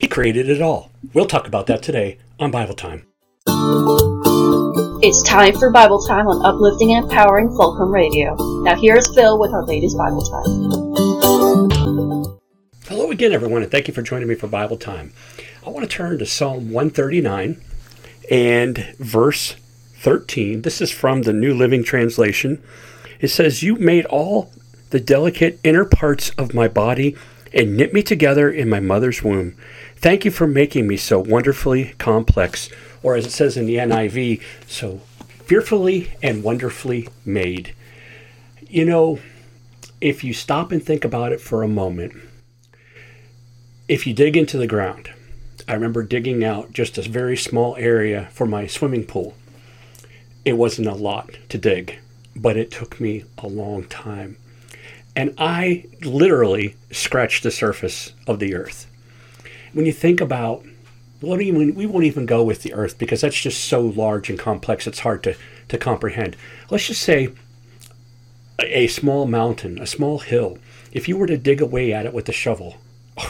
He created it all. We'll talk about that today on Bible Time. It's time for Bible Time on Uplifting and Empowering Fulcrum Radio. Now here's Phil with our latest Bible Time. Hello again, everyone, and thank you for joining me for Bible Time. I want to turn to Psalm 139 and verse 13. This is from the New Living Translation. It says, You made all the delicate inner parts of my body and knit me together in my mother's womb. Thank you for making me so wonderfully complex or as it says in the NIV, so fearfully and wonderfully made. You know, if you stop and think about it for a moment, if you dig into the ground, I remember digging out just a very small area for my swimming pool. It wasn't a lot to dig, but it took me a long time. And I literally scratched the surface of the earth. When you think about won't even, we won't even go with the Earth because that's just so large and complex. It's hard to, to comprehend. Let's just say a, a small mountain, a small hill. If you were to dig away at it with a shovel,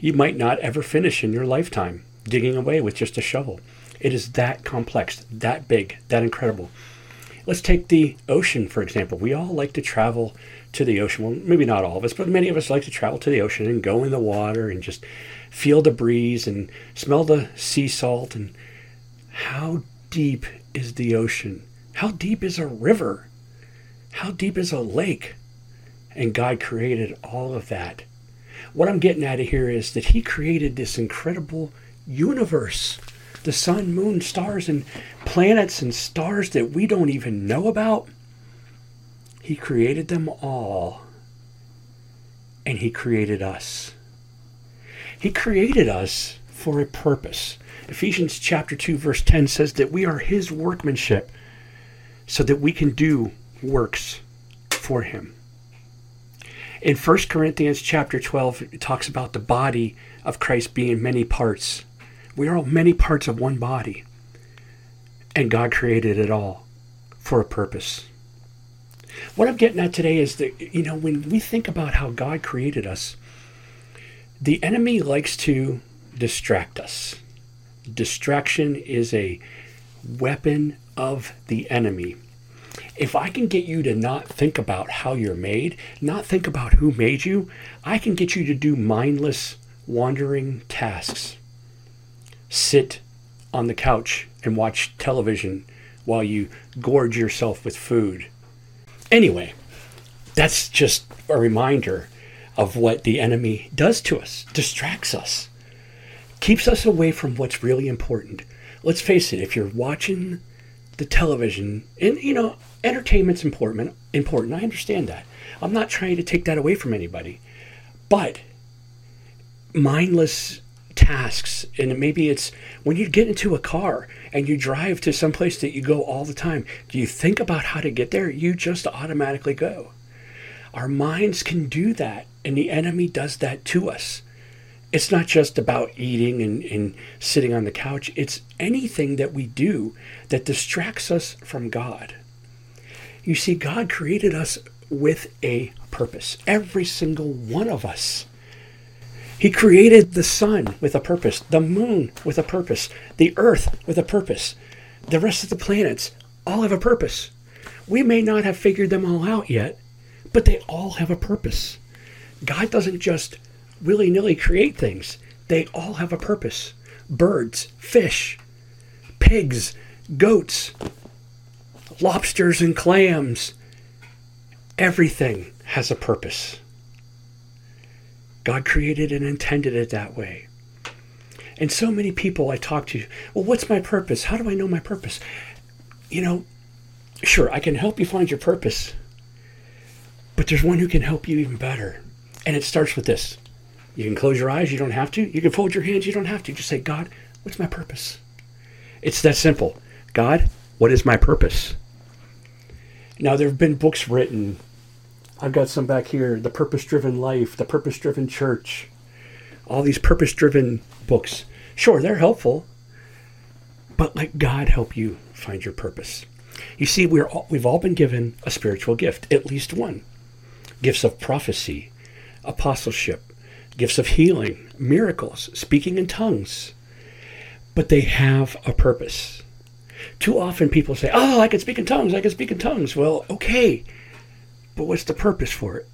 you might not ever finish in your lifetime digging away with just a shovel. It is that complex, that big, that incredible. Let's take the ocean, for example. We all like to travel to the ocean. Well, maybe not all of us, but many of us like to travel to the ocean and go in the water and just feel the breeze and smell the sea salt. And how deep is the ocean? How deep is a river? How deep is a lake? And God created all of that. What I'm getting at here is that He created this incredible universe the sun, moon, stars, and planets and stars that we don't even know about. He created them all. And He created us. He created us for a purpose. Ephesians chapter 2 verse 10 says that we are his workmanship so that we can do works for him. In 1 Corinthians chapter 12 it talks about the body of Christ being many parts. We are all many parts of one body. And God created it all for a purpose. What I'm getting at today is that, you know, when we think about how God created us, the enemy likes to distract us. Distraction is a weapon of the enemy. If I can get you to not think about how you're made, not think about who made you, I can get you to do mindless, wandering tasks. Sit on the couch and watch television while you gorge yourself with food. Anyway, that's just a reminder of what the enemy does to us, distracts us, keeps us away from what's really important. Let's face it, if you're watching the television, and you know, entertainment's important, important. I understand that. I'm not trying to take that away from anybody. But mindless tasks, and maybe it's when you get into a car and you drive to some place that you go all the time, do you think about how to get there? You just automatically go. Our minds can do that, and the enemy does that to us. It's not just about eating and, and sitting on the couch, it's anything that we do that distracts us from God. You see, God created us with a purpose, every single one of us. He created the sun with a purpose, the moon with a purpose, the earth with a purpose, the rest of the planets all have a purpose. We may not have figured them all out yet, but they all have a purpose. God doesn't just willy nilly create things, they all have a purpose. Birds, fish, pigs, goats, lobsters, and clams. Everything has a purpose. God created and intended it that way. And so many people I talk to, well, what's my purpose? How do I know my purpose? You know, sure, I can help you find your purpose, but there's one who can help you even better. And it starts with this. You can close your eyes, you don't have to. You can fold your hands, you don't have to. Just say, God, what's my purpose? It's that simple. God, what is my purpose? Now, there have been books written. I've got some back here The Purpose Driven Life, The Purpose Driven Church, all these purpose driven books. Sure, they're helpful, but let God help you find your purpose. You see, we're all, we've all been given a spiritual gift, at least one gifts of prophecy, apostleship, gifts of healing, miracles, speaking in tongues, but they have a purpose. Too often people say, Oh, I can speak in tongues, I can speak in tongues. Well, okay, but what's the purpose for it?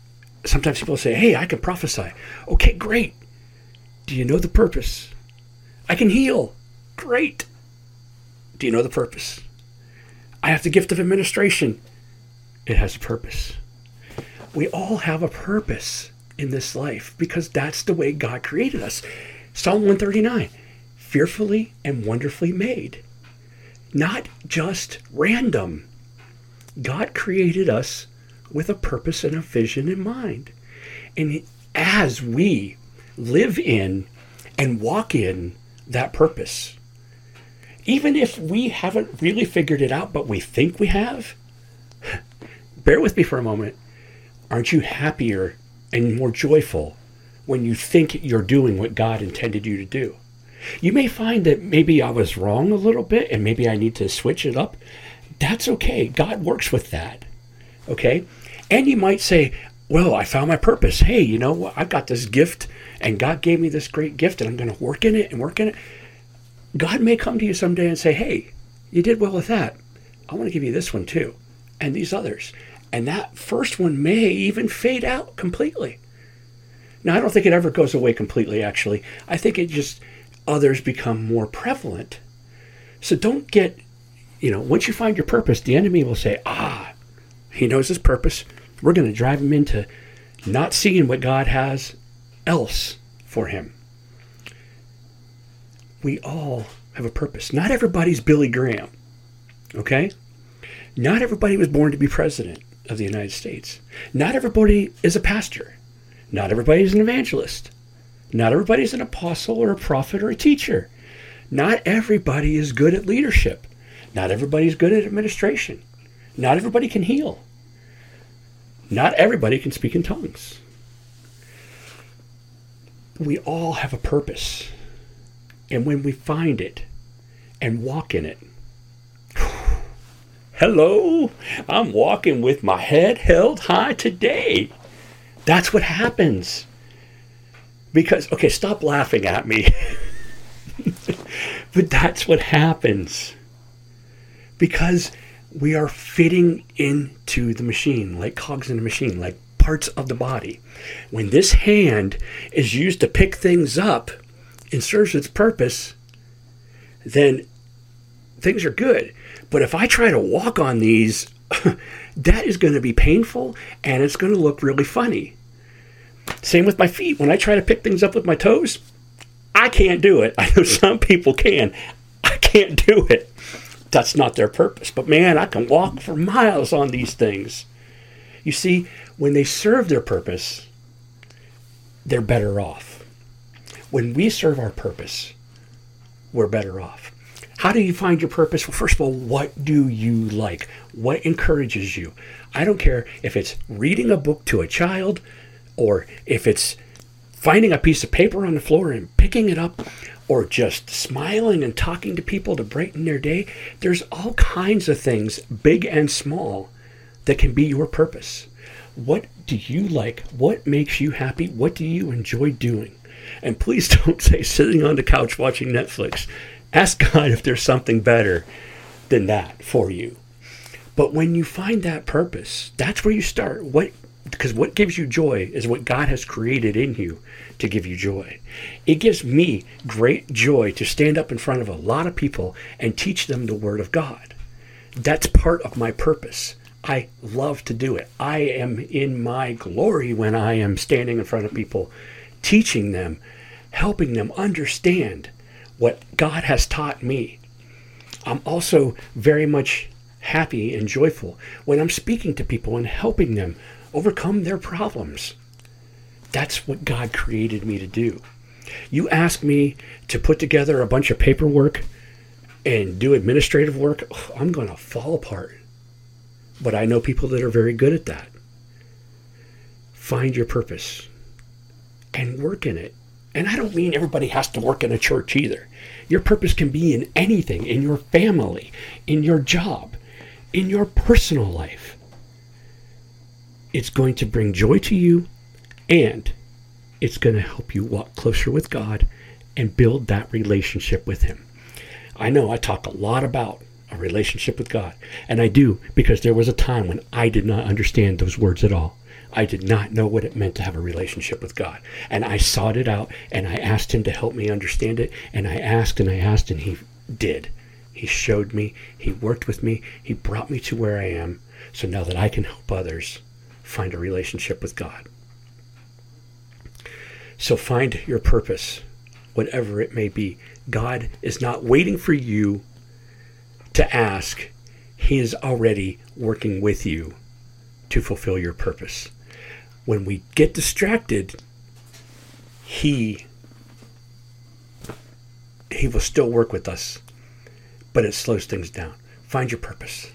Sometimes people say, Hey, I can prophesy. Okay, great. Do you know the purpose? I can heal. Great. Do you know the purpose? I have the gift of administration. It has a purpose. We all have a purpose in this life because that's the way God created us. Psalm 139 fearfully and wonderfully made, not just random. God created us with a purpose and a vision in mind. And as we live in and walk in that purpose, even if we haven't really figured it out, but we think we have, bear with me for a moment. Aren't you happier and more joyful when you think you're doing what God intended you to do? You may find that maybe I was wrong a little bit and maybe I need to switch it up. That's okay. God works with that. Okay? And you might say, well, I found my purpose. Hey, you know, I've got this gift and God gave me this great gift and I'm going to work in it and work in it. God may come to you someday and say, hey, you did well with that. I want to give you this one too and these others. And that first one may even fade out completely. Now, I don't think it ever goes away completely, actually. I think it just, others become more prevalent. So don't get, you know, once you find your purpose, the enemy will say, ah, he knows his purpose. We're going to drive him into not seeing what God has else for him. We all have a purpose. Not everybody's Billy Graham, okay? Not everybody was born to be president of the United States. Not everybody is a pastor. Not everybody is an evangelist. Not everybody is an apostle or a prophet or a teacher. Not everybody is good at leadership. Not everybody is good at administration. Not everybody can heal. Not everybody can speak in tongues. We all have a purpose. And when we find it and walk in it, hello, I'm walking with my head held high today. That's what happens. Because, okay, stop laughing at me. but that's what happens. Because we are fitting into the machine, like cogs in a machine, like parts of the body. When this hand is used to pick things up and serves its purpose, then things are good. But if I try to walk on these, that is going to be painful and it's going to look really funny. Same with my feet. When I try to pick things up with my toes, I can't do it. I know some people can. I can't do it. That's not their purpose. But man, I can walk for miles on these things. You see, when they serve their purpose, they're better off. When we serve our purpose, we're better off. How do you find your purpose? Well, first of all, what do you like? What encourages you? I don't care if it's reading a book to a child or if it's finding a piece of paper on the floor and picking it up or just smiling and talking to people to brighten their day. There's all kinds of things, big and small, that can be your purpose. What do you like? What makes you happy? What do you enjoy doing? And please don't say sitting on the couch watching Netflix. Ask God if there's something better than that for you. But when you find that purpose, that's where you start. What because what gives you joy is what God has created in you to give you joy. It gives me great joy to stand up in front of a lot of people and teach them the Word of God. That's part of my purpose. I love to do it. I am in my glory when I am standing in front of people, teaching them, helping them understand what God has taught me. I'm also very much happy and joyful when I'm speaking to people and helping them overcome their problems. That's what God created me to do. You ask me to put together a bunch of paperwork and do administrative work, I'm going to fall apart. But I know people that are very good at that. Find your purpose and work in it. And I don't mean everybody has to work in a church either. Your purpose can be in anything, in your family, in your job, in your personal life it's going to bring joy to you and it's going to help you walk closer with God and build that relationship with Him. I know I talk a lot about a relationship with God, and I do because there was a time when I did not understand those words at all. I did not know what it meant to have a relationship with God. And I sought it out and I asked Him to help me understand it. And I asked and I asked, and He did. He showed me, He worked with me, He brought me to where I am. So now that I can help others find a relationship with God. So find your purpose, whatever it may be. God is not waiting for you to ask, He is already working with you to fulfill your purpose. When we get distracted, He He will still work with us, but it slows things down. Find your purpose.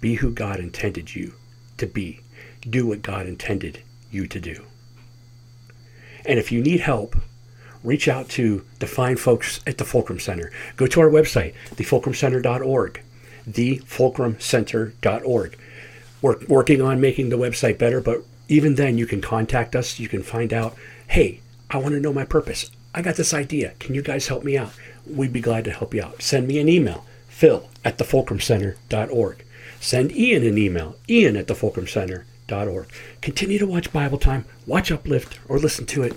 Be who God intended you to be. Do what God intended you to do. And if you need help, reach out to the fine folks at the Fulcrum Center. Go to our website, thefulcrumcenter.org, thefulcrumcenter.org. We're working on making the website better, but even then, you can contact us. You can find out, hey, I want to know my purpose. I got this idea. Can you guys help me out? We'd be glad to help you out. Send me an email, phil at thefulcrumcenter.org. Send Ian an email, ian at thefulcrumcenter.org. Continue to watch Bible Time, watch Uplift, or listen to it.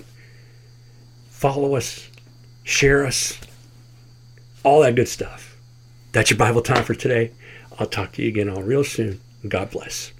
Follow us, share us, all that good stuff. That's your Bible Time for today. I'll talk to you again all real soon. God bless.